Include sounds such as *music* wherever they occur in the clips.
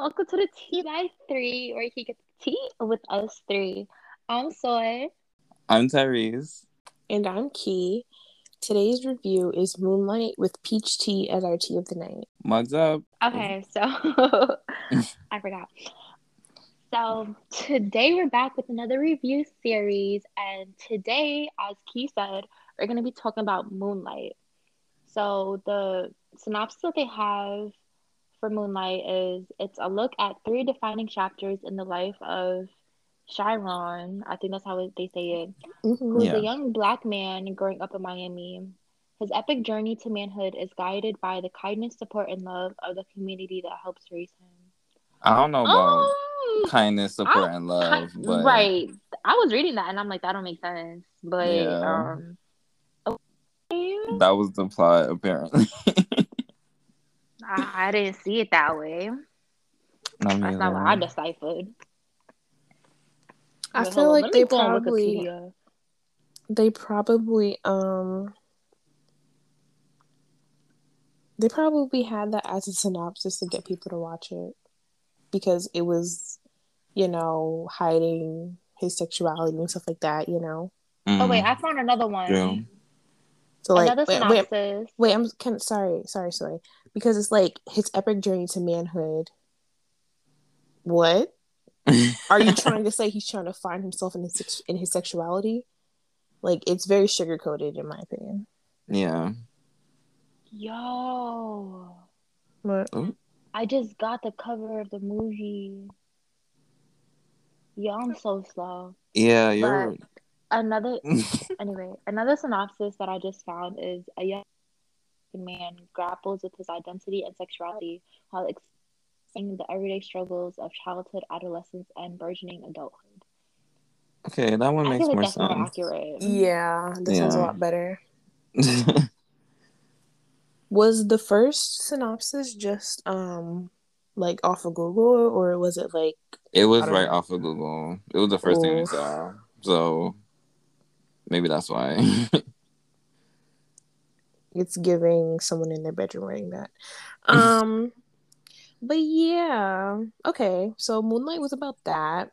welcome to the Tea by Three, where you get tea with us three. I'm Soy. I'm Tyrese. And I'm Key. Today's review is Moonlight with peach tea as our tea of the night. Mugs up. Okay, *laughs* so *laughs* I forgot. So today we're back with another review series, and today, as Key said, we're going to be talking about Moonlight. So the synopsis that they have for Moonlight is it's a look at three defining chapters in the life of Chiron. I think that's how they say it. Mm-hmm. Who's Yeah. a young black man growing up in Miami. His epic journey to manhood is guided by the kindness, support, and love of the community that helps raise him. I don't know about Um, kindness, support, and love, ki- but right. I was reading that and I'm like, that don't make sense. But Yeah. um, okay. that was the plot apparently. *laughs* I, I didn't see it that way. Not That's not what I deciphered. I Wait, feel hold on, like they probably they probably um they probably had that as a synopsis to get people to watch it because it was you know hiding his sexuality and stuff like that you know Oh wait, Mm, I found another one. true. So like another wait, wait, synopsis. wait i'm can, sorry sorry sorry because it's like his epic journey to manhood what *laughs* Are you trying to say he's trying to find himself in his in his sexuality? Like it's very sugar coated, in my opinion. yeah. Yo, But oh. I just got the cover of the movie. Yo, I'm so slow. Yeah, you're Another *laughs* anyway, another synopsis that I just found is a young man grapples with his identity and sexuality while experiencing the everyday struggles of childhood, adolescence, and burgeoning adulthood. okay. That one I makes feel more like more sense. accurate. yeah, this sounds a lot better. *laughs* Was the first synopsis just um like off of Google or was it like it was right know. off of Google. It was the first thing I saw, so maybe that's why. *laughs* it's giving someone in their bedroom writing that? *laughs* Um, but yeah, okay. So Moonlight was about that.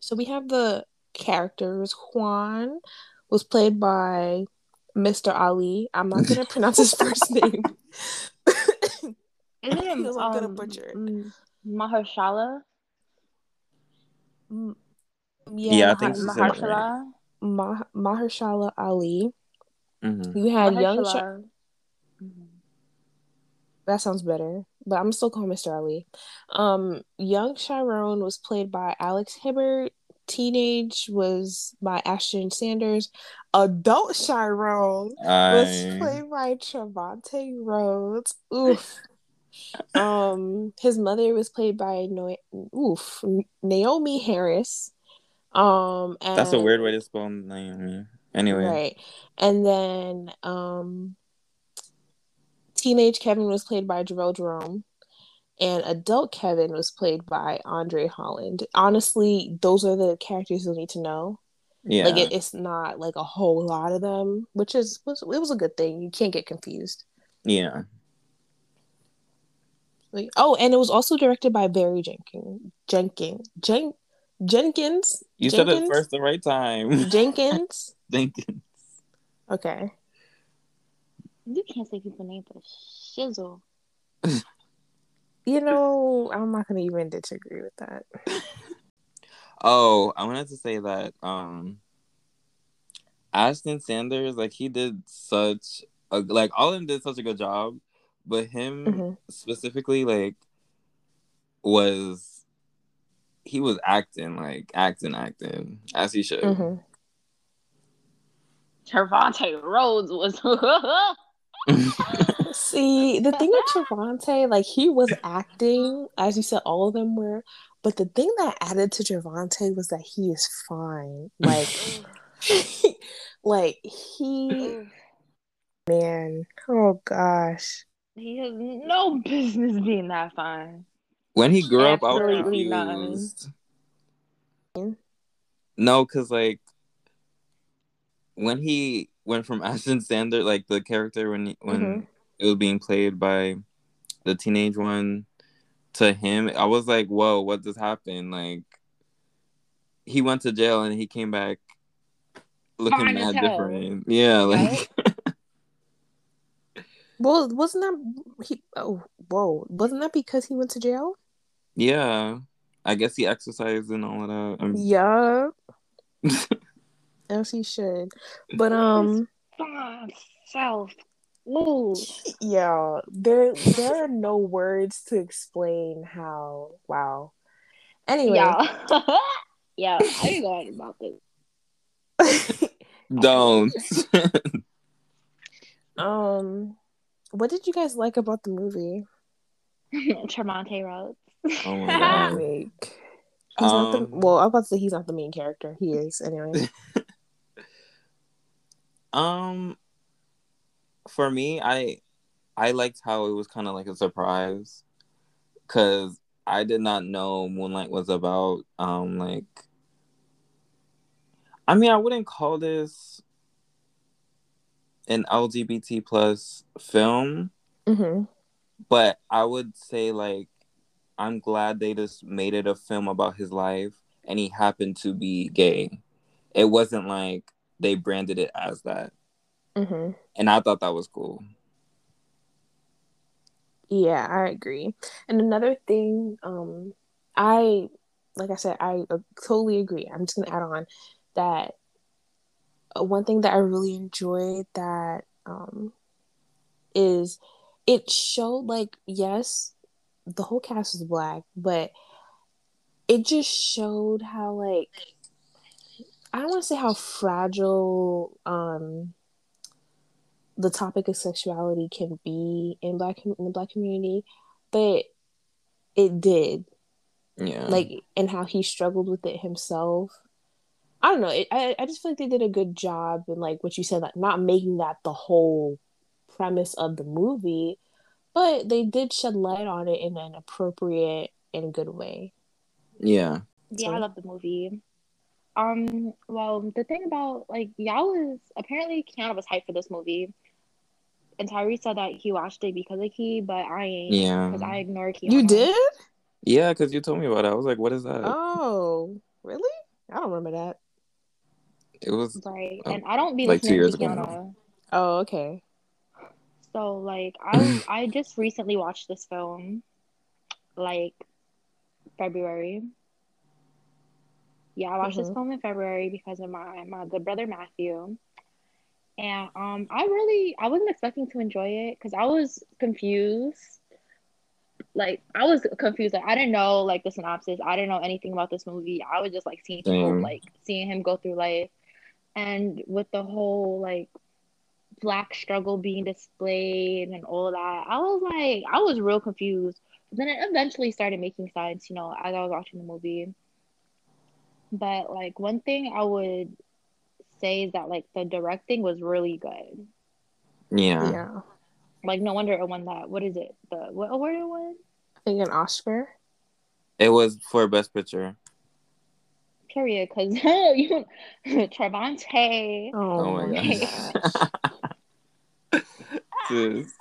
So we have the characters. Juan was played by Mr. Ali. I'm not gonna *laughs* pronounce his first name. Isn't I'm gonna um, butcher it. Mahershala? Mm, Yeah, I think she said right. Mahershala? Mah- Mahershala Ali. Mhm. You had young. Sh- Mahershala. Mhm. that sounds better, but I'm still calling Mr. Ali. Um, young Chiron was played by Alex Hibbert. Teenage was by Ashton Sanders. Adult Chiron was played by Trevante Rhodes. Oof. um, his mother was played by no- oof Naomie Harris. Um, and that's a weird way to spell Naomi. Anyway, Right. And then um teenage Kevin was played by Jharrel Jerome. And adult Kevin was played by Andre Holland. Honestly, those are the characters you need to know. yeah, Like it, it's not like a whole lot of them, which is was it was a good thing. You can't get confused. yeah. Like oh, and it was also directed by Barry Jenkins. Jenkins. Jen- Jenkins. You said it first the right time. *laughs* Jenkins. Jenkins. Okay. You can't say people's name for shizzle. You know, I'm not gonna even disagree with that. *laughs* Oh, I wanted to say that um Ashton Sanders, like he did such a like all of them did such a good job, but him Mhm. specifically like was he was acting like acting acting as he should. Mhm. Trevante Rhodes was. *laughs* *laughs* See, the thing with Javante, like he was acting, as you said, all of them were. But the thing that added to Javante was that he is fine. Like, *laughs* like he, man, oh gosh, he has no business being that fine. When he grew up, I was confused. No, cause like when he went from *laughs* Ashton Sanders, like the character when he, when Mhm. it was being played by the teenage one, to him, I was like, whoa, what just happened? Like, he went to jail and he came back looking mad different. Yeah, *laughs* like, Well, wasn't that he? Oh, whoa! Wasn't that because he went to jail? Yeah. I guess he exercised and all of that. Um, Yeah, *laughs* as he should. But um, Fine self. Ooh. yeah, there there are no words to explain how. Wow. Anyway, Yeah. *laughs* yeah, I ain't going about this. *laughs* Don't. um, what did you guys like about the movie? Tremonte Rhodes. Oh my *laughs* god. Like, he's not the Um, well. I'm about to say he's not the main character. He is anyway. *laughs* Um, for me, I I liked how it was kind of like a surprise, cause I did not know Moonlight was about um like. I mean, I wouldn't call this an LGBT plus film, hmm but I would say like I'm glad they just made it a film about his life, and he happened to be gay. It wasn't like they branded it as that. hmm and I thought that was cool. Yeah, I agree. And another thing, um, I like I said, I uh, totally agree. I'm just gonna add on that uh, one thing that I really enjoyed that um is it showed like yes, the whole cast was black, but it just showed how like I don't want to say how fragile um the topic of sexuality can be in black in the black community, but it did Yeah, like and how he struggled with it himself. I don't know. It, I I just feel like they did a good job in like what you said, like not making that the whole premise of the movie, but they did shed light on it in an appropriate and good way. yeah, Yeah, So- I love the movie. Um, well, the thing about like y'all was apparently Keanu was hyped for this movie, and Tyree said that he watched it because of Key, but I ain't yeah, because I ignore Keanu. You did? yeah. Because you told me about it. I was like, "What is that?" Oh, really? I don't remember that. it was right, Oh, and I don't be like two years to ago Keanu. now. Oh, okay. So like *clears throat* I I just recently watched this film, like February. Yeah, I watched this Mhm. film in February because of my my good brother Matthew. And um I really I wasn't expecting to enjoy it because I was confused. Like I was confused. Like I didn't know like the synopsis. I didn't know anything about this movie. I was just like seeing people like seeing him go through life. And with the whole like black struggle being displayed and all that. I was like, I was real confused. But then it eventually started making sense, you know, as I was watching the movie. But like one thing I would say is that like the directing was really good. yeah, Yeah. Like no wonder it won that. What is it? The what award it won? I think an Oscar. It was for best picture. Period. Cause *laughs* you *laughs* Trevante, Oh, Oh, my oh my gosh. *laughs* Sis.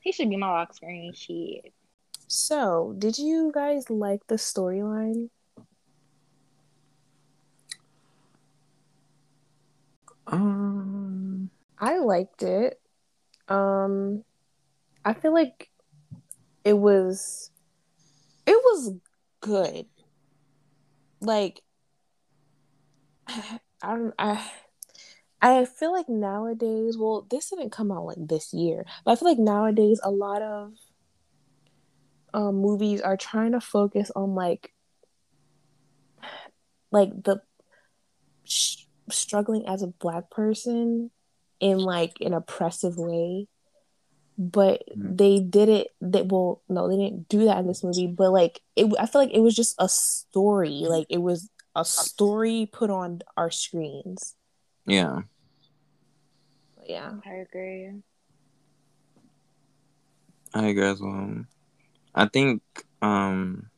he should be my lock screen. Shit. So, did you guys like the storyline? Um, I liked it. Um I feel like it was it was good. Like *sighs* I don't I I feel like nowadays, well, this didn't come out like this year, but I feel like nowadays a lot of um movies are trying to focus on like like the sh- struggling as a black person in like an oppressive way. But Mhm. they did it they well no they didn't do that in this movie but like it i feel like it was just a story like it was a story put on our screens. Yeah, yeah I agree. I agree as well. I think, um,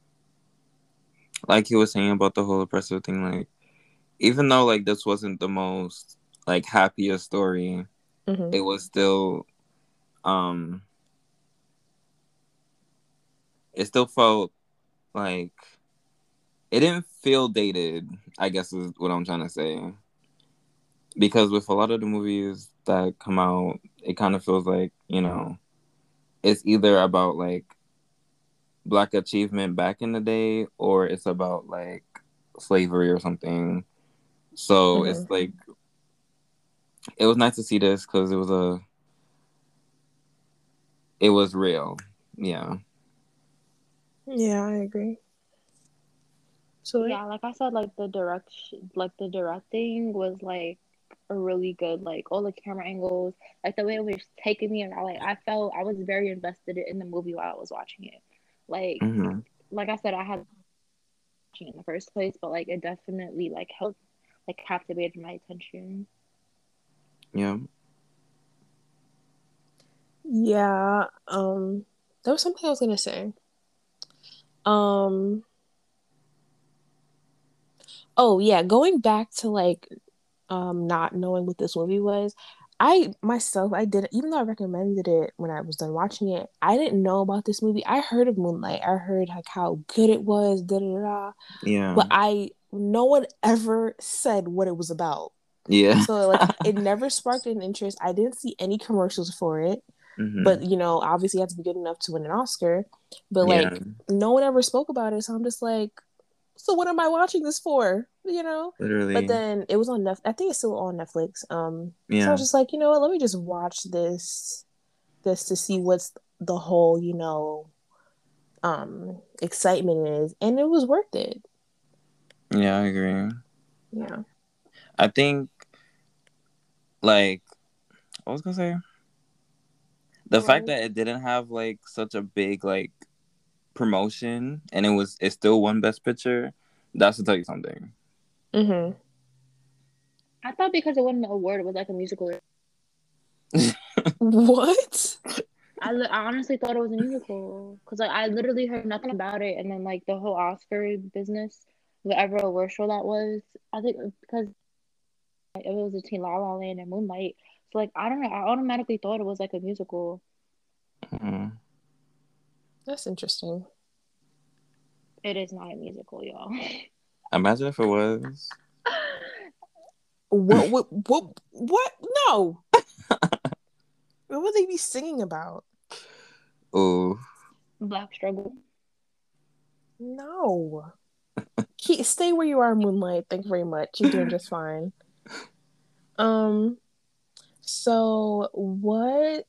like he was saying about the whole oppressive thing, like even though like this wasn't the most like happiest story, hmm it was still, um, it still felt like it didn't feel dated. I guess is what I'm trying to say. Because with a lot of the movies that come out, it kind of feels like you know, it's either about like black achievement back in the day, or it's about like slavery or something. So mm-hmm. it's like it was nice to see this because it was a it was real. Yeah. Yeah, I agree. So yeah, like I said, like the direction, like the directing was like a really good, like all the camera angles, like the way it was taking me, and I like I felt I was very invested in the movie while I was watching it. Like, mm-hmm. like I said, I had watching in the first place, but like it definitely like helped, like captivated my attention. Yeah. Yeah. Um, there was something I was gonna say. Um. Oh yeah, going back to like, um, not knowing what this movie was. I myself, I did even though I recommended it when I was done watching it. I didn't know about this movie. I heard of Moonlight. I heard like how good it was. Da da da. Yeah. But I, no one ever said what it was about. Yeah. So like, *laughs* it never sparked an interest. I didn't see any commercials for it. Mm-hmm. But you know, obviously, you have to be good enough to win an Oscar. But like, yeah. no one ever spoke about it, so I'm just like, so what am I watching this for? You know. Literally. But then it was on Netflix. I think it's still on Netflix. Um. Yeah. So I was just like, you know what? Let me just watch this, this to see what's the whole, you know, um, excitement is, and it was worth it. Yeah, I agree. Yeah. I think, like, I was gonna say the right. fact that it didn't have like such a big like promotion and it was it still won best picture that's to tell you something. Mm-hmm. I thought because it wasn't an award it was like a musical. *laughs* What? I, I honestly thought it was a musical because like I literally heard nothing about it, and then like the whole Oscar business, whatever award show that was, I think because it was between La La Land and Moonlight, so like I don't know, I automatically thought it was like a musical. Mm-hmm. That's interesting. It is not a musical, y'all. *laughs* Imagine if it was. what? What? What? What? No. what would they be singing about? Oh. Black struggle. No. Keep, stay where you are, Moonlight. Thank you very much. You're doing just fine. *laughs* Um. So what?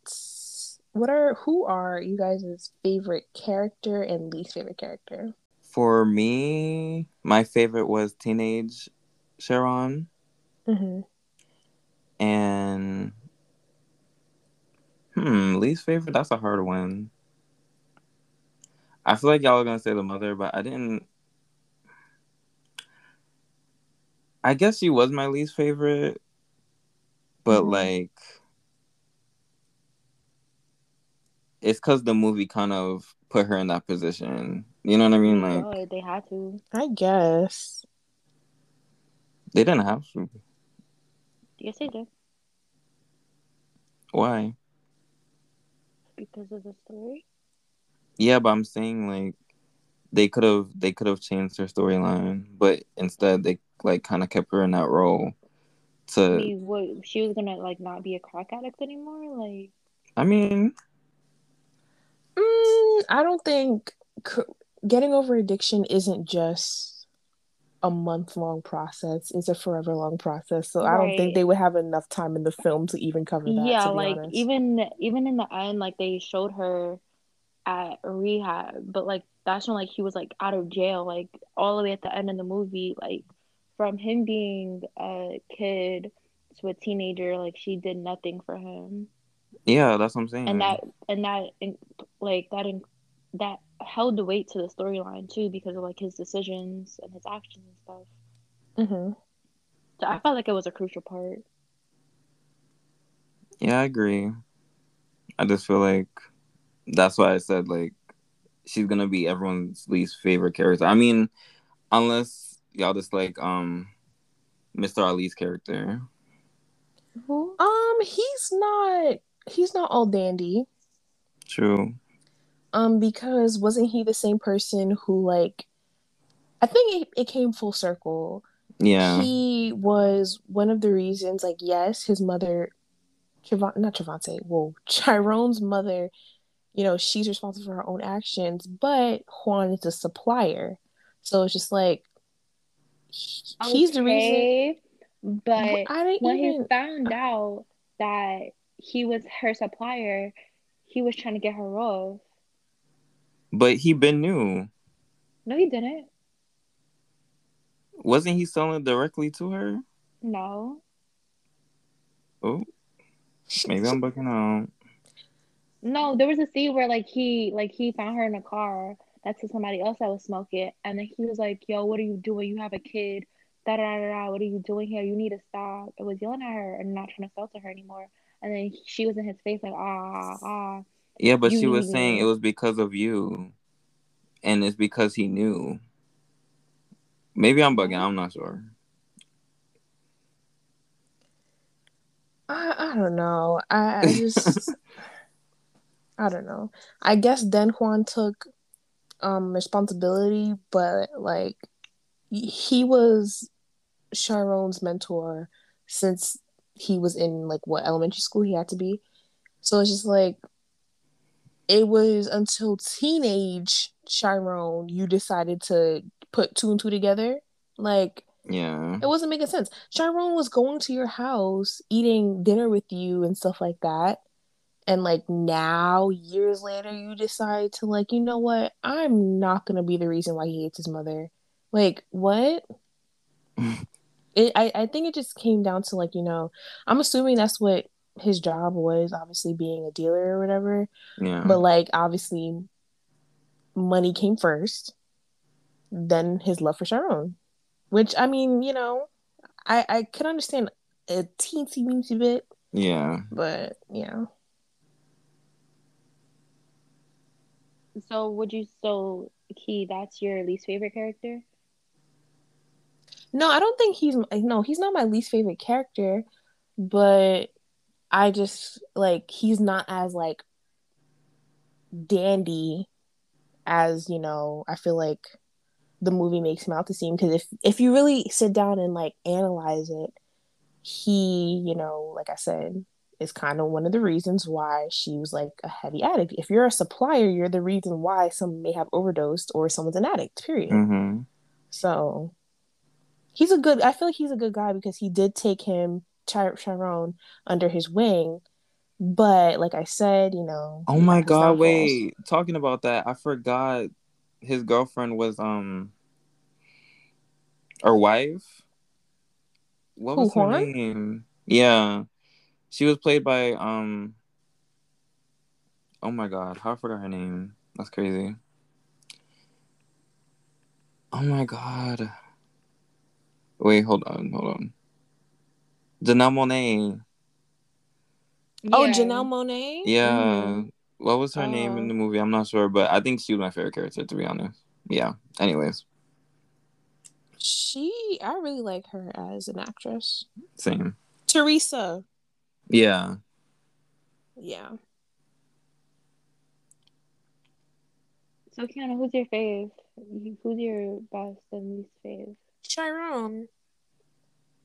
What are who are you guys' favorite character and least favorite character? For me, my favorite was teenage Chiron. Mm-hmm. And hmm, least favorite. That's a hard one. I feel like y'all are gonna say the mother, but I didn't. I guess she was my least favorite but mm-hmm. like it's because the movie kind of put her in that position. You know what I mean? Like oh, they had to. I guess they didn't have to. Yes, they did. Why? Because of the story. Yeah, but I'm saying like they could have they could have changed her storyline, but instead they like kind of kept her in that role to I what she was gonna like not be a crack addict anymore like i mean mm, i don't think getting over addiction isn't just a month long process it's a forever long process so right. i don't think they would have enough time in the film to even cover that yeah like honest. even even in the end like they showed her at rehab but like that's when like he was like out of jail like all the way at the end of the movie like from him being a kid to a teenager, like she did nothing for him. Yeah, that's what I'm saying. And that and that like that that held the weight to the storyline too because of like his decisions and his actions and stuff. Mm-hmm. So I felt like it was a crucial part. Yeah, I agree. I just feel like that's why I said like she's gonna be everyone's least favorite character. I mean, unless y'all just like um Mr. Ali's character? Um, he's not he's not all dandy. True. Um, because wasn't he the same person who like I think it, it came full circle. Yeah. He was one of the reasons, like, yes, his mother Trevon not Trevante, whoa, *laughs* Chiron's mother, you know, she's responsible for her own actions, but Juan is a supplier. So it's just like he- he's the reason But I didn't when even he found out that he was her supplier, he was trying to get her off. But he been new. No, he didn't. Wasn't he selling directly to her? No. Oh, maybe I'm bucking out. No, there was a scene where like he like he found her in a car next to somebody else that was smoking, and then he was like, "Yo, what are you doing? You have a kid. Da da da da. What are you doing here? You need to stop." It was yelling at her and not trying to sell to her anymore. And then she was in his face like, "Ah ah." Yeah, but You she was leave saying it was because of you, and it's because he knew. Maybe I'm bugging. I'm not sure. I, I don't know. I, I *laughs* just I don't know. I guess then Juan took um responsibility, but like he was Chiron's mentor since he was in like what elementary school he had to be. So it's just like it was until teenage Chiron you decided to put two and two together. Like Yeah. it wasn't making sense. Chiron was going to your house, eating dinner with you and stuff like that. And like now, years later, you decide to like, you know what? I'm not gonna be the reason why he hates his mother. Like, what? *laughs* it I, I think it just came down to like, you know, I'm assuming that's what his job was, obviously being a dealer or whatever. Yeah. But like obviously money came first, then his love for Chiron. Which I mean, you know, I I can understand a teensy weensy bit, yeah. but yeah. So would you so Key? That's your least favorite character? No, I don't think he's no, he's not my least favorite character, but I just like he's not as like dandy as, you know, I feel like the movie makes him out to seem because if if you really sit down and like analyze it, he, you know, like I said, is kind of one of the reasons why she was like a heavy addict. If you're a supplier, you're the reason why someone may have overdosed or someone's an addict, period. Mm-hmm. So he's a good. I feel like he's a good guy because he did take him Chir- Chiron under his wing. But like I said, you know. Oh my god! Wait, talking about that, I forgot his girlfriend was um, or wife. What Who, was her Juan? name? Yeah, she was played by um. Oh my god! How I forgot her name? That's crazy. Oh my god! Wait, hold on, hold on. Janelle Monae. Oh, Janelle Monae. Yeah. Mhm. What was her name in Oh. the movie? I'm not sure, but I think she was my favorite character to be honest. Yeah. Anyways, She, I really like her as an actress. same. Teresa. Yeah. Yeah. So Kiana, who's your fave? Who's your best and least fave? Chiron.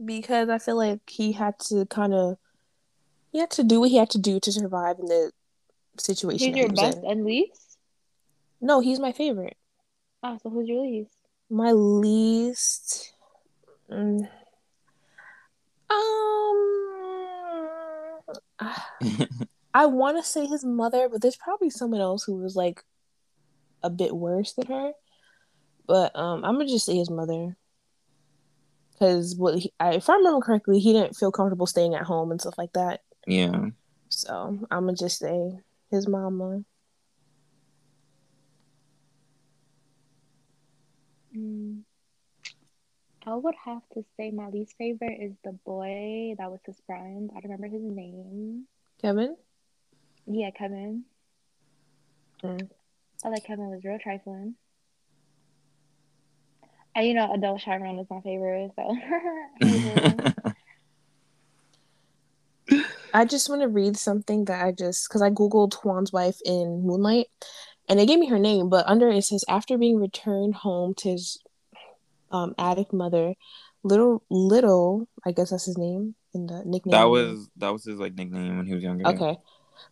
Because I feel like he had to kind of, he had to do what he had to do to survive in the situation. Who's that your he best in. and least? No, he's my favorite. Ah, so who's your least? My least. mm, um. *laughs* I want to say his mother, but there's probably someone else who was like a bit worse than her. But um, I'm gonna just say his mother, because what he, I, if I remember correctly, he didn't feel comfortable staying at home and stuff like that. yeah. So I'm gonna just say his mama. Mm. I would have to say my least favorite is the boy that was his friend. I don't remember his name. Kevin. Yeah, Kevin. Mm. I like Kevin was real trifling. And you know, adult Chiron is my favorite, so *laughs* *laughs* I just want to read something that I just because I googled Juan's wife in Moonlight, and they gave me her name, but under it says after being returned home to his um, addict mother, little little, I guess that's his name in the nickname. That was that was his like nickname when he was younger. okay.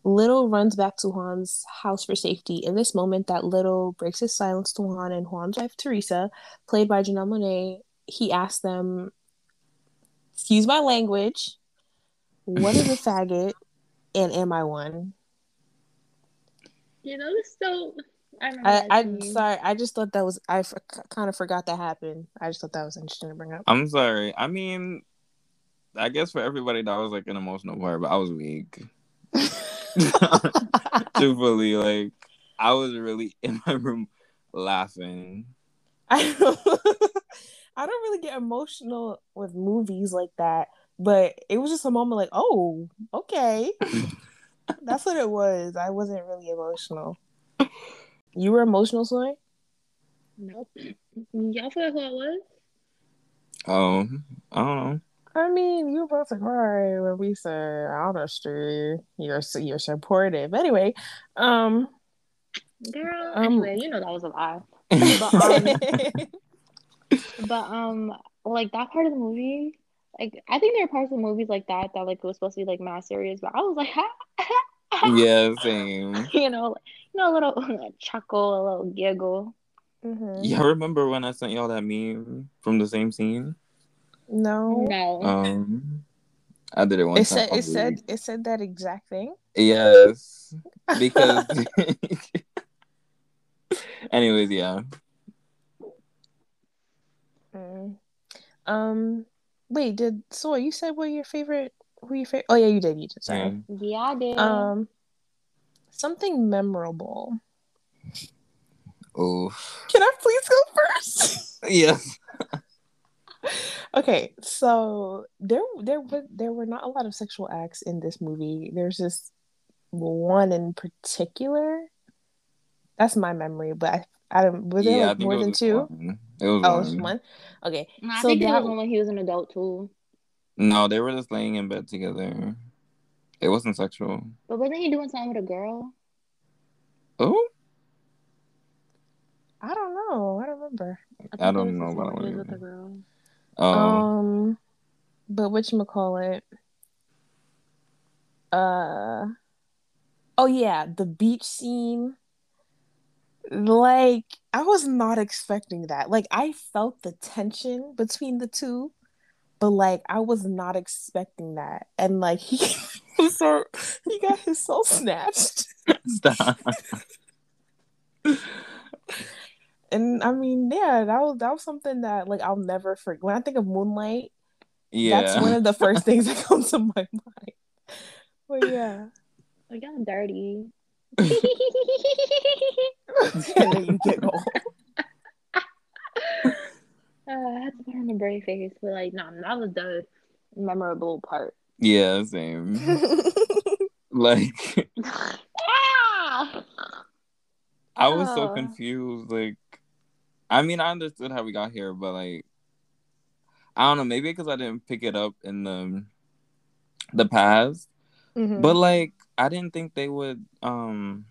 Little runs back to Juan's house for safety. In this moment, that Little breaks his silence to Juan and Juan's wife Teresa, played by Janelle Monae. He asks them, "Excuse my language. What is a *laughs* faggot, and am I one?" You know, so I remember I, that I'm sorry. I just thought that was I f- kind of forgot that happened. I just thought that was interesting to bring up. I'm sorry. I mean, I guess for everybody that was like an emotional part, but I was weak. *laughs* *laughs* Truthfully, like I was really *laughs* in my room laughing. I *laughs* don't, I don't really get emotional with movies like that, but it was just a moment like, oh, okay. That's what it was. I wasn't really emotional. You were emotional, Soy? Nope. *clears throat* Y'all forgot who I was? Oh, I don't know. I mean, you were about to cry when we said honesty. You're you're supportive. Anyway, um, Girl, Um, anyway, you know that was a lie. *laughs* But um, but um, like that part of the movie, like I think there are parts of the movies like that that like was supposed to be like mass serious, but I was like, *laughs* yeah, *laughs* same. you know, like, you know, a little chuckle, a little giggle. Mhm. Y'all remember when I sent y'all that meme from the same scene? No, No, Um, I did it one it time. said I it said it said that exact thing. yes, because. *laughs* Anyways, yeah. Mm. Um, wait, did so you said what your favorite? Who your favorite? Oh yeah, you did. You did. yeah. Sorry. yeah, I did. Um, something memorable. Oh, Can I please go first? *laughs* yes. Okay, so there there were there were not a lot of sexual acts in this movie. There's just one in particular. That's my memory, but I, I don't. Was there yeah, I like think more it than two? one. It was Oh, one. it was one. Okay, And I so think that- was when he was an adult too. No, they were just laying in bed together. It wasn't sexual. But wasn't he doing something with a girl? Oh, I don't know. I don't remember. think I don't know this about one. He was it. With a girl. oh, Um, but which call it? Uh, oh yeah, the beach scene. Like I was not expecting that. Like I felt the tension between the two, but like I was not expecting that. And like *laughs* he so he got his soul snatched. *laughs* stop. *laughs* And I mean, yeah, that was that was something that like I'll never forget. When I think of Moonlight, Yeah. that's one of the *laughs* first things that comes to my mind. But yeah. Like, y'all dirty. *laughs* *laughs* and then you giggle. Uh, I had to put on a brave face, but like, no, that was the memorable part. yeah, same. Like ah! I was so Oh. confused. Like, I mean, I understood how we got here, but like, I don't know. Maybe because I didn't pick it up in the the past, Mhm. but like, I didn't think they would. Um,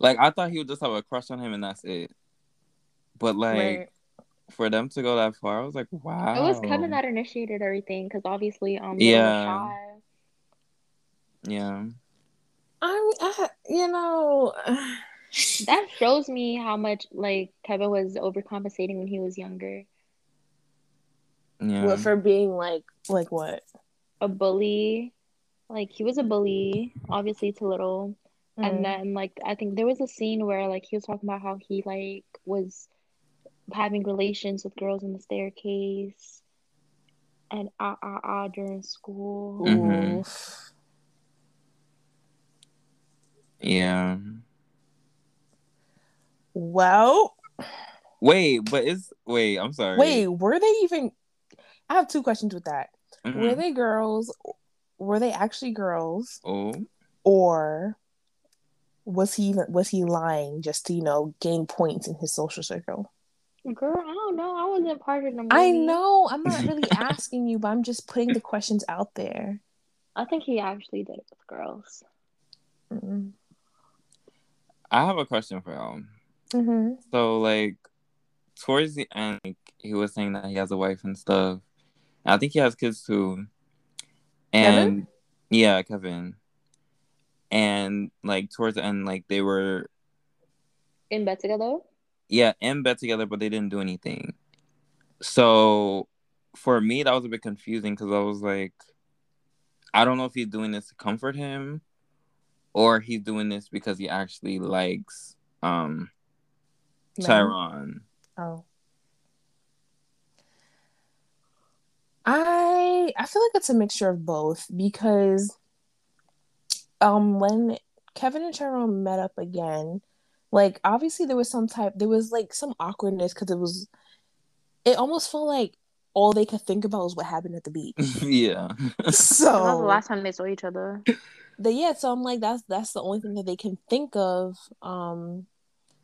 like, I thought he would just have a crush on him and that's it. But like, Right. for them to go that far, I was like, wow. It was Kevin that initiated everything because obviously, um, Lil Yeah. shy. Yeah. I, I, you know, That shows me how much like Kevin was overcompensating when he was younger. Yeah. what for being like, like what? A bully, like he was a bully, obviously to Little. Mm. And then like I think there was a scene where like he was talking about how he like was having relations with girls in the staircase and ah ah ah during school. Mhm. Yeah. Well, Wait, but it's wait. I'm sorry. wait, were they even? I have two questions with that. Mhm. Were they girls? Were they actually girls, Oh. or was he even was he lying just to you know gain points in his social circle? Girl, I don't know. I wasn't part of the movie. I know. I'm not really *laughs* asking you, but I'm just putting the questions out there. I think he actually did it with girls. Mm. I have a question for y'all. Mm-hmm. So like towards the end, like, he was saying that he has a wife and stuff. And I think he has kids too. And Kevin? yeah, Kevin. And like towards the end, like they were In bed together? yeah in bed together, but they didn't do anything. So for me, that was a bit confusing because I was like, I don't know if he's doing this to comfort him, or he's doing this because he actually likes um Men? Chiron. Oh. I I feel like it's a mixture of both because um when Kevin and Chiron met up again, like obviously there was some type there was like some awkwardness because it was it almost felt like all they could think about was what happened at the beach. *laughs* yeah. That was the So last time they saw each other. the yeah, so I'm like that's that's the only thing that they can think of. Um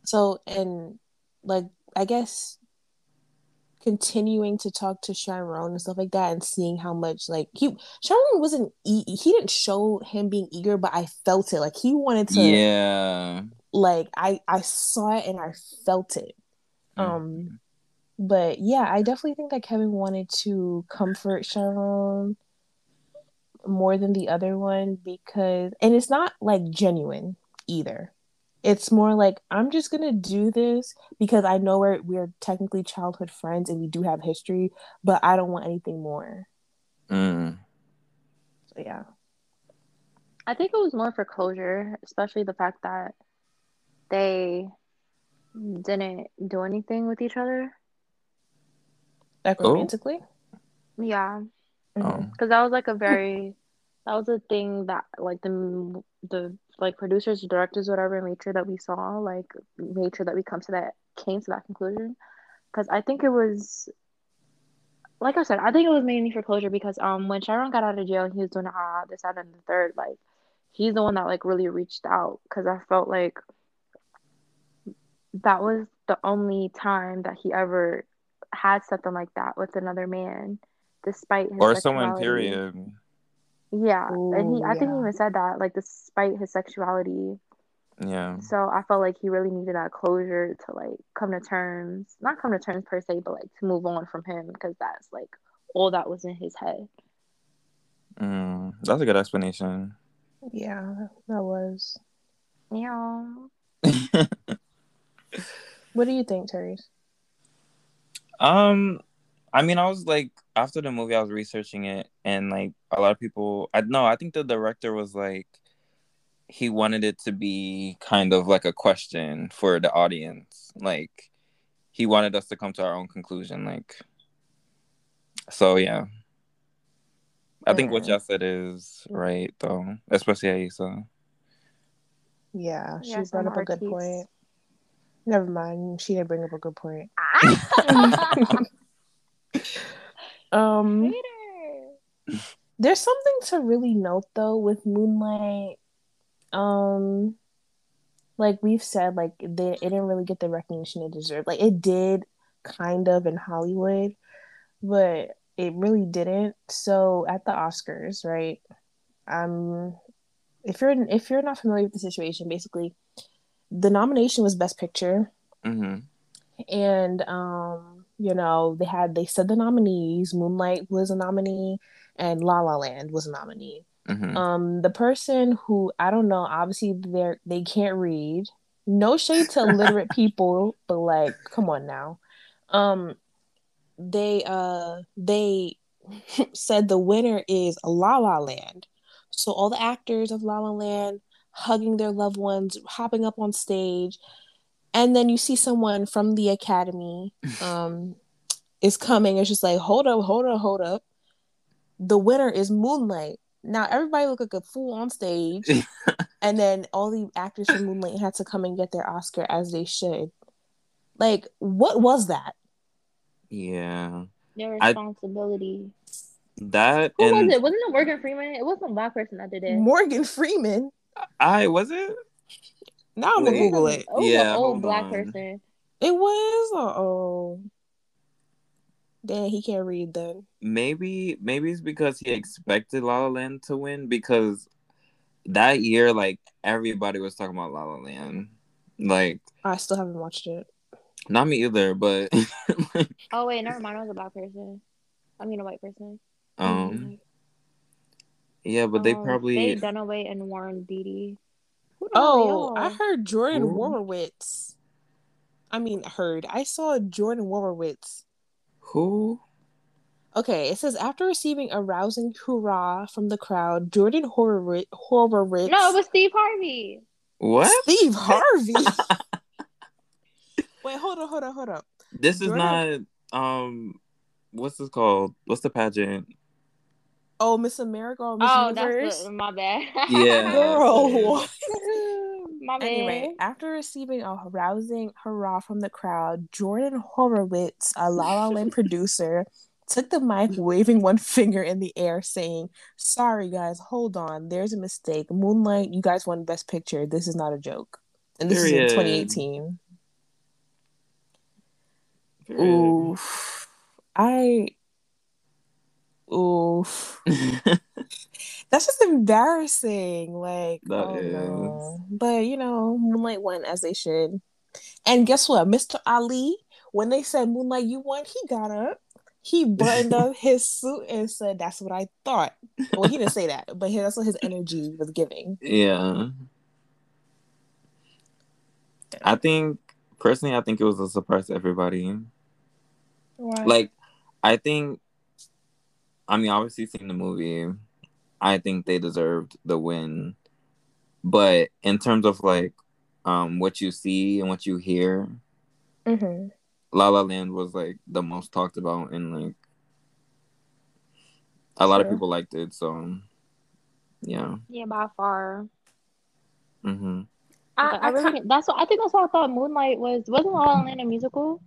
so and like I guess continuing to talk to Chiron and stuff like that and seeing how much like he Chiron wasn't e- he didn't show him being eager but I felt it. Like he wanted to yeah. like I I saw it and I felt it. Um but yeah I definitely think that Kevin wanted to comfort Chiron more than the other one because and it's not like genuine either it's more like I'm just gonna do this because I know we're we're technically childhood friends and we do have history, but I don't want anything more. Mm. So yeah. I think it was more for closure, especially the fact that they didn't do anything with each other. Like Oh. romantically. Yeah, Mhm. Oh. because that was like a very that was a thing that like the the like producers, directors, whatever, made sure that we saw like made sure that we come to that came to that conclusion. Because I think it was like I said, I think it was mainly for closure because um when Chiron got out of jail and he was doing ah this that and the third like he's the one that like really reached out because I felt like that was the only time that he ever had something like that with another man, despite his Or someone, period. Yeah, and he Ooh, I think he even said that like despite his sexuality. Yeah. So I felt like he really needed that closure to like come to terms, not come to terms per se, but like to move on from him because that's like all that was in his head. Mm. That's a good explanation. Yeah, that was. Yeah. *laughs* What do you think, Therese? Um, I mean, I was like, after the movie, I was researching it, and like a lot of people, I no, I think the director was like, he wanted it to be kind of like a question for the audience, like he wanted us to come to our own conclusion, like. So yeah, I think what Mm. y'all said is right though, especially Aisa. Yeah, she Yes, brought up a good Artiste. point. Never mind, she didn't bring up a good point. *laughs* *laughs* Um, Hater. there's something to really note though with Moonlight. Um, like we've said, like they, it didn't really get the recognition it deserved. Like it did, kind of in Hollywood, but it really didn't. So at the Oscars, right? Um, if you're if you're not familiar with the situation, basically, the nomination was Best Picture, hmm and um, you know they had they said the nominees. Moonlight was a nominee, and La La Land was a nominee. hmm Um, the person who I don't know, obviously they're they can't read. No shade to illiterate *laughs* people, but like, come on now. Um, they uh they *laughs* said the winner is La La Land. So all the actors of La La Land hugging their loved ones, hopping up on stage, and then you see someone from the Academy *laughs* um is coming. It's just like, hold up, hold up, hold up. The winner is Moonlight. Now everybody look like a fool on stage, *laughs* and then all the actors from Moonlight had to come and get their Oscar as they should. Like, what was that? Yeah, Their I- responsibility. that Who and was it? Wasn't it Morgan Freeman? It wasn't a black person that did it. Morgan Freeman. I was it. Now I'm gonna Google it. It was Yeah, an old black on. person. It was. Oh, damn, he can't read then. maybe maybe it's because he expected La La Land to win because that year like everybody was talking about La La Land. Like I still haven't watched it. not me either, but like, *laughs* Oh wait, never mind. I was a black person. I mean a white person. um yeah, but they Um, probably Faye Dunaway and Warren Beatty. Who the hell Oh, I heard Jordan Who? Warowitz. I mean, heard. I saw Jordan Warowitz. who? Okay, it says after receiving a rousing hurrah from the crowd, Jordan Horowitz. Horowitz No, it was Steve Harvey. What? Steve Harvey. *laughs* Wait, hold on, hold on, hold on. This is not um what's this called? What's the pageant? Oh, Miss America or Miss Oh, Universe? that's the, my bad. Yeah. Girl, *laughs* *laughs* my bad. Anyway, after receiving a rousing hurrah from the crowd, Jordan Horowitz, a La La Land *laughs* producer, took the mic, waving one finger in the air, saying, "Sorry, guys, hold on. There's a mistake. Moonlight, you guys won Best Picture. This is not a joke." And this Period. is in 2018. Period. Oof. I. Oof. *laughs* That's just embarrassing. Like, That oh is. no. But you know, Moonlight won as they should. And guess what? Mr. Ali, when they said Moonlight, you won, he got up. He buttoned up *laughs* his suit and said, That's what I thought. Well, he didn't say that, but that's what his energy was giving. yeah. I think personally I think it was a surprise to everybody. Right. Like I think I mean obviously seeing the movie, I think they deserved the win. But in terms of like um what you see and what you hear, hmm La La Land was like the most talked about and like a lot of people liked it, so yeah. yeah, by far. hmm I, I, I really ki- think- that's what I think that's what I thought Moonlight was. Wasn't La La Land a musical?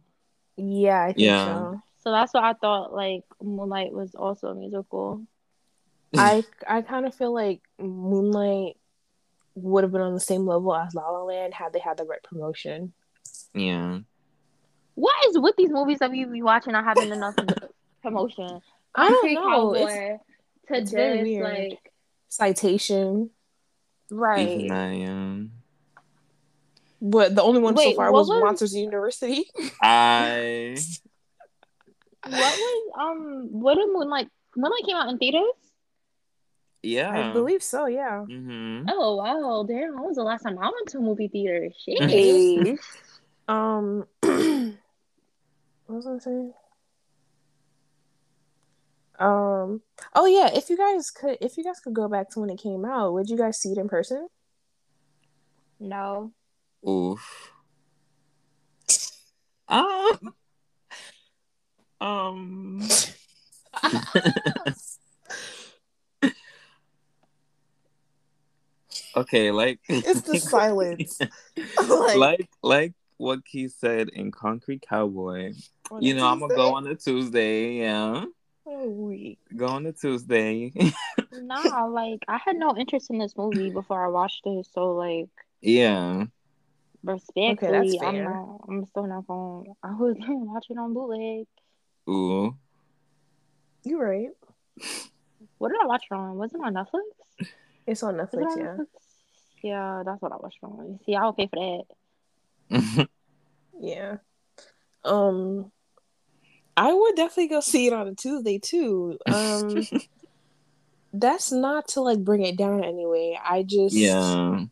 yeah, I think Yeah. so. So that's what I thought. Like Moonlight was also a musical. Hmm. I I kind of feel like Moonlight would have been on the same level as La La Land had they had the right promotion. Yeah. What is with these movies that we be watching not having enough promotion? I don't Country know. It's Cowboy to it's very this, weird. like citation, right. Even that, yeah. but the only one so far was, was- Monsters University. I What *laughs* was um? What did Moonlight? Moonlight came out in theaters. yeah. I believe so. Yeah. hmm Oh wow, damn! When was the last time I went to a movie theater? Shit. *laughs* Um. *clears throat* what was I saying? Um. Oh yeah. If you guys could, if you guys could go back to when it came out, would you guys see it in person? No. Oof. Um. Um. okay, like *laughs* It's the silence. *laughs* *laughs* like like what Keith said in Concrete Cowboy. You a know, I'm gonna go on a Tuesday. Yeah, Oh, week. go on a Tuesday. Nah, like I had no interest in this movie before I watched it, so like yeah. respectfully, I'm fair. not. I'm still not going. I was gonna watch it on bootleg. Ooh. You're right. What did I watch it on? Was it on Netflix? It's on Was it Netflix. on Yeah. Netflix? Yeah, that's what I watched it on. See, I'll pay for that. *laughs* Yeah. Um I would definitely go see it on a Tuesday too. Um *laughs* that's not to like bring it down anyway. I just yeah.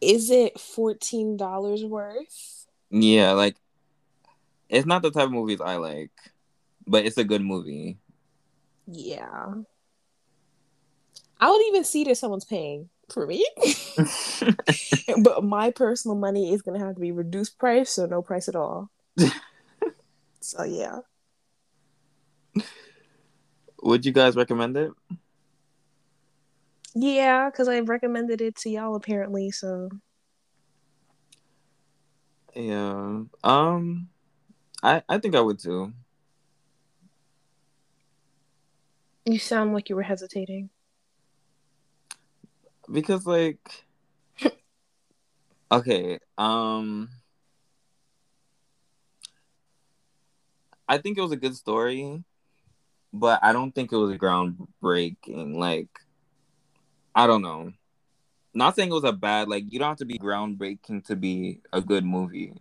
is it fourteen dollars worth? Yeah, like it's not the type of movies I like, but it's a good movie. Yeah. I would even see if someone's paying for me. *laughs* but my personal money is gonna have to be reduced price, so no price at all. *laughs* so yeah. Would you guys recommend it? Yeah, because I recommended it to y'all apparently, so Yeah. Um I I think I would too. you sound like you were hesitating. Because like *laughs* Okay, um I think it was a good story, but I don't think it was groundbreaking. Like I don't know. not saying it was a bad like you don't have to be groundbreaking to be a good movie,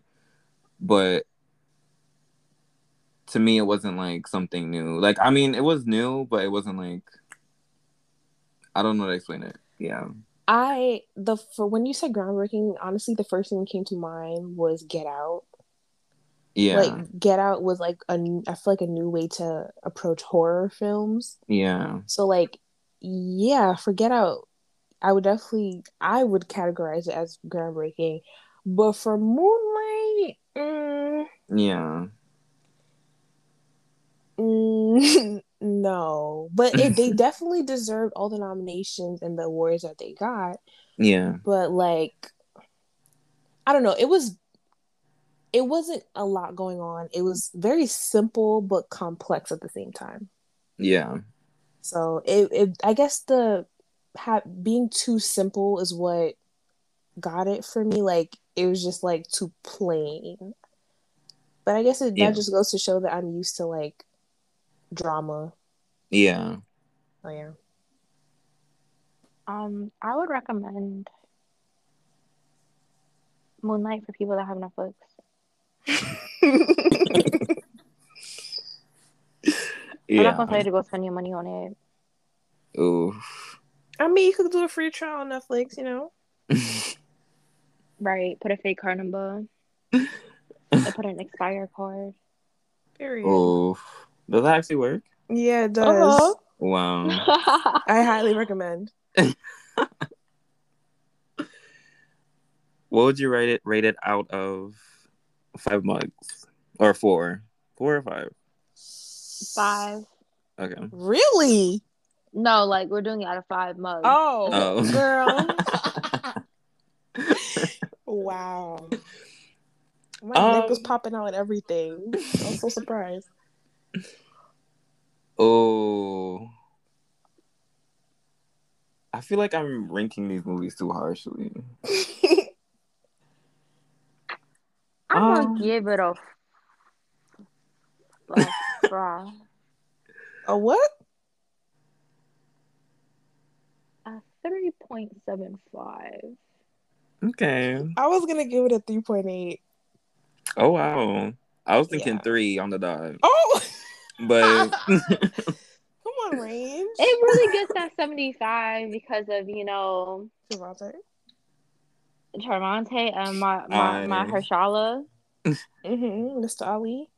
but to me it wasn't like something new. Like I mean it was new, but it wasn't like I don't know how to explain it. Yeah. I the for when you said groundbreaking, honestly, the first thing that came to mind was Get Out. Yeah. Like Get Out was like a I feel like a new way to approach horror films. yeah. So like, yeah, for Get Out, I would definitely I would categorize it as groundbreaking. But for Moonlight, mm, Yeah. Mm, *laughs* no. But it, they *laughs* definitely deserved all the nominations and the awards that they got. Yeah. but like i don't know it was it wasn't a lot going on it was very simple but complex at the same time Yeah. so it, it i guess the ha- being too simple is what got it for me like it was just like too plain but i guess it, Yeah. that just goes to show that i'm used to like drama Yeah. oh yeah Um, I would recommend Moonlight for people that have Netflix. *laughs* yeah. I'm not gonna tell you to go spend your money on it. Ooh. i mean you could do a free trial on netflix you know *laughs* Right. Put a fake card number. *laughs* Or put an expire card. period Ooh. Does that actually work? yeah it does Uh-huh. Wow. *laughs* i highly recommend What would you rate it rate it out of five mugs? Or four? Four or five? Five. Okay. Really? No, like we're doing it out of five mugs. Oh, Oh. girl. *laughs* wow. My Um, neck was popping out and everything. I'm so surprised. Oh. I feel like I'm ranking these movies too harshly. *laughs* I'm Um. gonna give it a like *laughs* bruh, A what? a three point seven five. Okay. I was gonna give it a 3.8. Oh wow. I was thinking Yeah. three on the dot. Oh, *laughs* But *laughs* come on, range. It really gets that seventy five because of you know Javante. Charmante and my my, my Aye. Hershala. *laughs* Mm-hmm. Mr. Ali.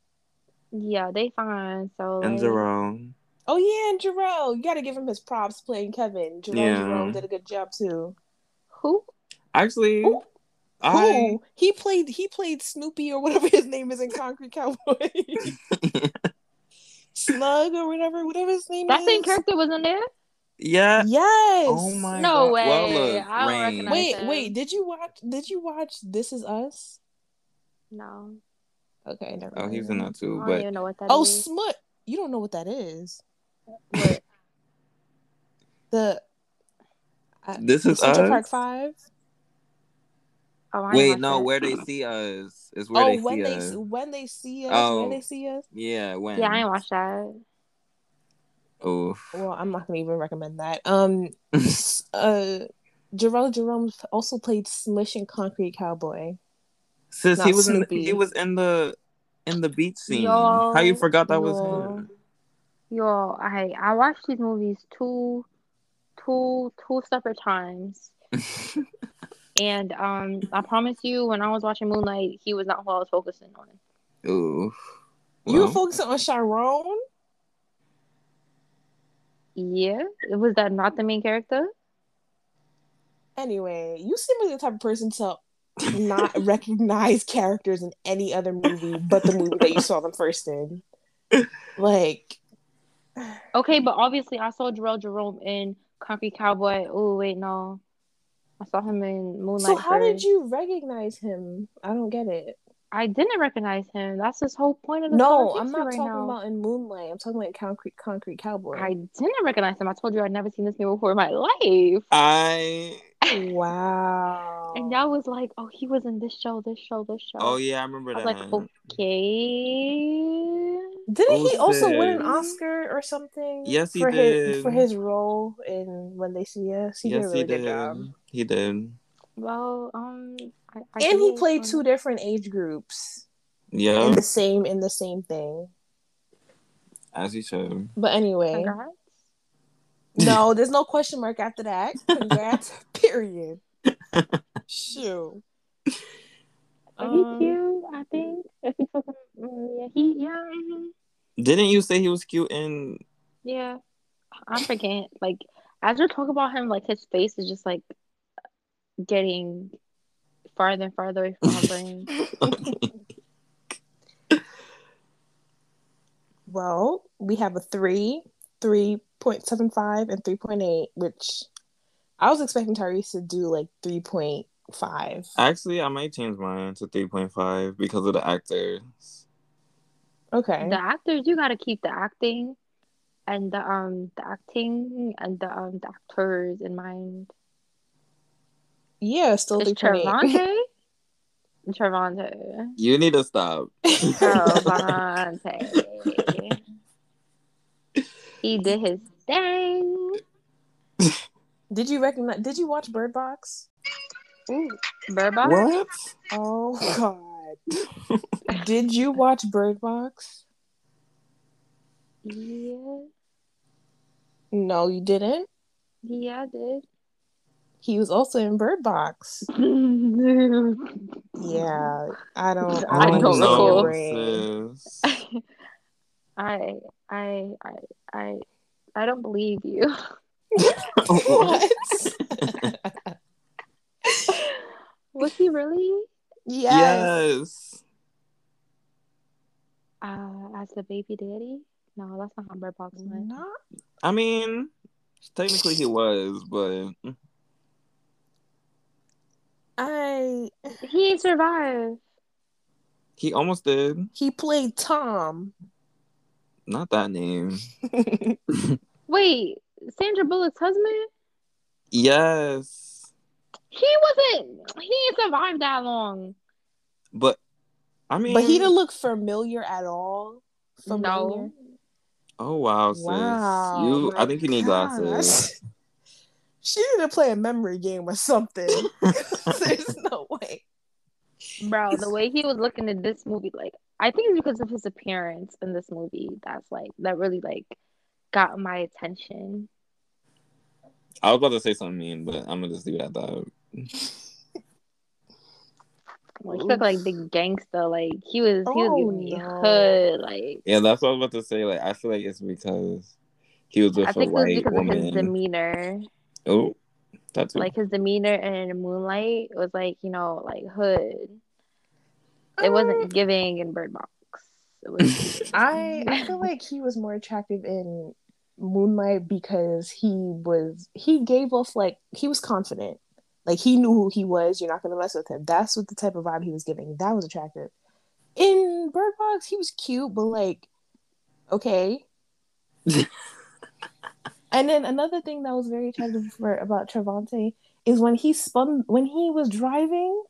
Yeah, they fine. So and like, Jerome. Oh yeah, and Jerome. You gotta give him his props playing Kevin. Jharrel Yeah. Jerome did a good job too. who? Actually, Who? I Who? He played he played Snoopy or whatever *laughs* his name is in Concrete Cowboy. Slug or whatever, whatever his name That is. That same character was in there? yeah. Yes. Oh my No god. way. Well, look, I don't Rain. recognize Wait, him. wait. Did you watch? Did you watch This Is Us? No, Okay, never. Oh, he's in that I too. don't But even know what that Oh, is. Smut. You don't know what that is. What? The. Uh, this is Central us. Park Five. Oh, I ain't Wait, no, that. where they see us is where oh, they when see they us. when they see us, Oh. when they see us. Yeah, when? Yeah, I ain't watched that. Oof. Well, I'm not gonna even recommend that. Um, *laughs* uh, Jerome Jerome also played Smush and Concrete Cowboy. Sis, he Not was in the, he was in the in the beach scene. Yo, How you forgot that was him? Yo, I I watched these movies two, two, two separate times, *laughs* and um, I promise you, when I was watching Moonlight, he was not who I was focusing on. Oof. You were focusing on Chiron. Yeah, was that not the main character? Anyway, you seem like the type of person to not *laughs* recognize characters in any other movie but the movie that you saw them first in. Like, Okay, but obviously I saw Jharrel Jerome in Concrete Cowboy. Oh wait, no, I saw him in Moonlight. so how did you recognize him? I don't get it. I didn't recognize him. That's his whole point of the No, I'm not right talking now. about in Moonlight. I'm talking about Concrete Concrete Cowboy. I didn't recognize him. I told you I'd never seen this movie before in my life. I. Wow. And y'all was like, oh, he was in this show, this show, this show. Oh yeah, I remember I was that. like, okay. Didn't he also win an? Oscar or something? Yes, he for his for his role in When They See Us. He did a yes, really he good did. job. He did. Well, um, I, I And he played um, two different age groups Yeah, in the same in the same thing. as he should. But anyway, Congrats. no, *laughs* there's no question mark after that. Congrats. *laughs* Period. Shoot. But Um, he's cute, I think. If you took him, mm, yeah, he, yeah, mhm. Didn't you say he was cute in? yeah. I forget. Like, as we talk about him, like his face is just like getting farther and farther away from my brain. *laughs* Well, we have a three, three point seven five, and three point eight, which I was expecting Tyrese to do like three point five. Actually, I might change mine to three point five because of the actors. Okay. The actors, you gotta keep the acting and the um the acting and the um the actors in mind. Yeah, still It's three point eight. Trevante. *laughs* Trevante. You need to stop. Trevante. he did his thing. Did you recognize? Did you watch Bird Box? Ooh, Bird Box? what? Oh God! *laughs* Did you watch Bird Box? Yeah, No, you didn't. yeah, I did. He was also in Bird Box. *laughs* Yeah, I don't. I I don't, don't understand your recall. brain. sis. *laughs* I, I, I, I, I don't believe you. What? Was he really? yes. yes. Uh, as the baby daddy? No, that's not how Bird Box went. Not I mean, technically he was, but I. He ain't survived. he almost did. He played Tom. Not that name. *laughs* Wait, Sandra Bullock's husband? Yes, He wasn't. He didn't survive that long. but I mean, but he didn't look familiar at all. Familiar. No. Oh wow, sis. Wow. You, I think you need gosh. glasses. *laughs* She need to play a memory game or something. *laughs* *laughs* There's no way. Bro, the way he was looking at this movie, like, I think it's because of his appearance in this movie. That's like, that really, like, got my attention. I was about to say something mean, but I'm gonna just leave it at that. Like, he looked like the gangster. Like, he was, he was Oh, giving me oh, no. hood. Like, Yeah, that's what I was about to say. Like, I feel like it's because he was with I a think it was white because of his woman. demeanor. oh, that's Like, his demeanor in Moonlight was like, you know, like, hood. It uh. wasn't giving in Bird Box. It was. *laughs* I *laughs* I feel like he was more attractive in Moonlight because he was he gave off like he was confident. Like he knew who he was. You're not gonna mess with him. That's what the type of vibe he was giving. That was attractive. In Bird Box, he was cute, but like, okay. *laughs* and then another thing that was very attractive for about Trevante is when he spun when he was driving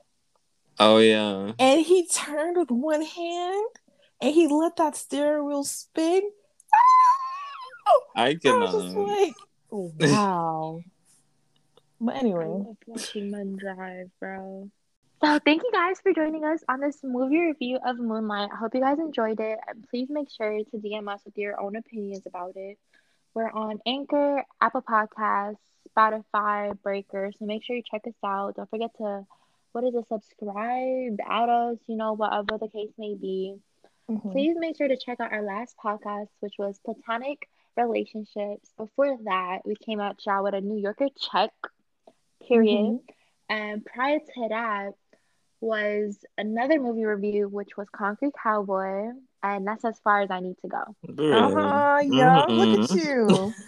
oh yeah. and he turned with one hand and he let that steering wheel spin. I I was cannot. just like, *laughs* wow. But I anyway, love watching men drive, bro. So thank you guys for joining us on this movie review of Moonlight. I hope you guys enjoyed it. And please make sure to DM us with your own opinions about it. We're on Anchor, Apple Podcasts, Spotify, Breaker. So make sure you check us out. Don't forget to what is it, subscribe, add us, you know, whatever the case may be. mhm. Please make sure to check out our last podcast, which was Platonic Relationships. Before that, we came out y'all with a New Yorker check, period. And prior to that was another movie review, which was Concrete Cowboy. And that's as far as I need to go. uh huh, yeah. Look at you. *laughs*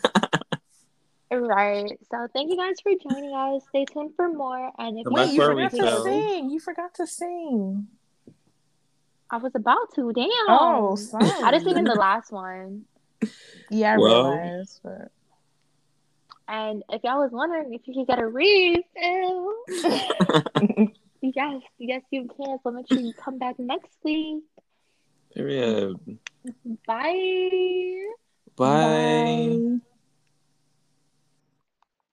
Right. So thank you guys for joining us. Stay tuned for more. And if Wait, you forgot to retell. sing. You forgot to sing. I was about to, damn. Oh, sorry. I just sing in the last one. Yeah, I Well. realized. But... And if y'all was wondering if you could get a refill, *laughs* yes, yes, you can. So make sure you come back next week. Period. Bye. Bye. Bye.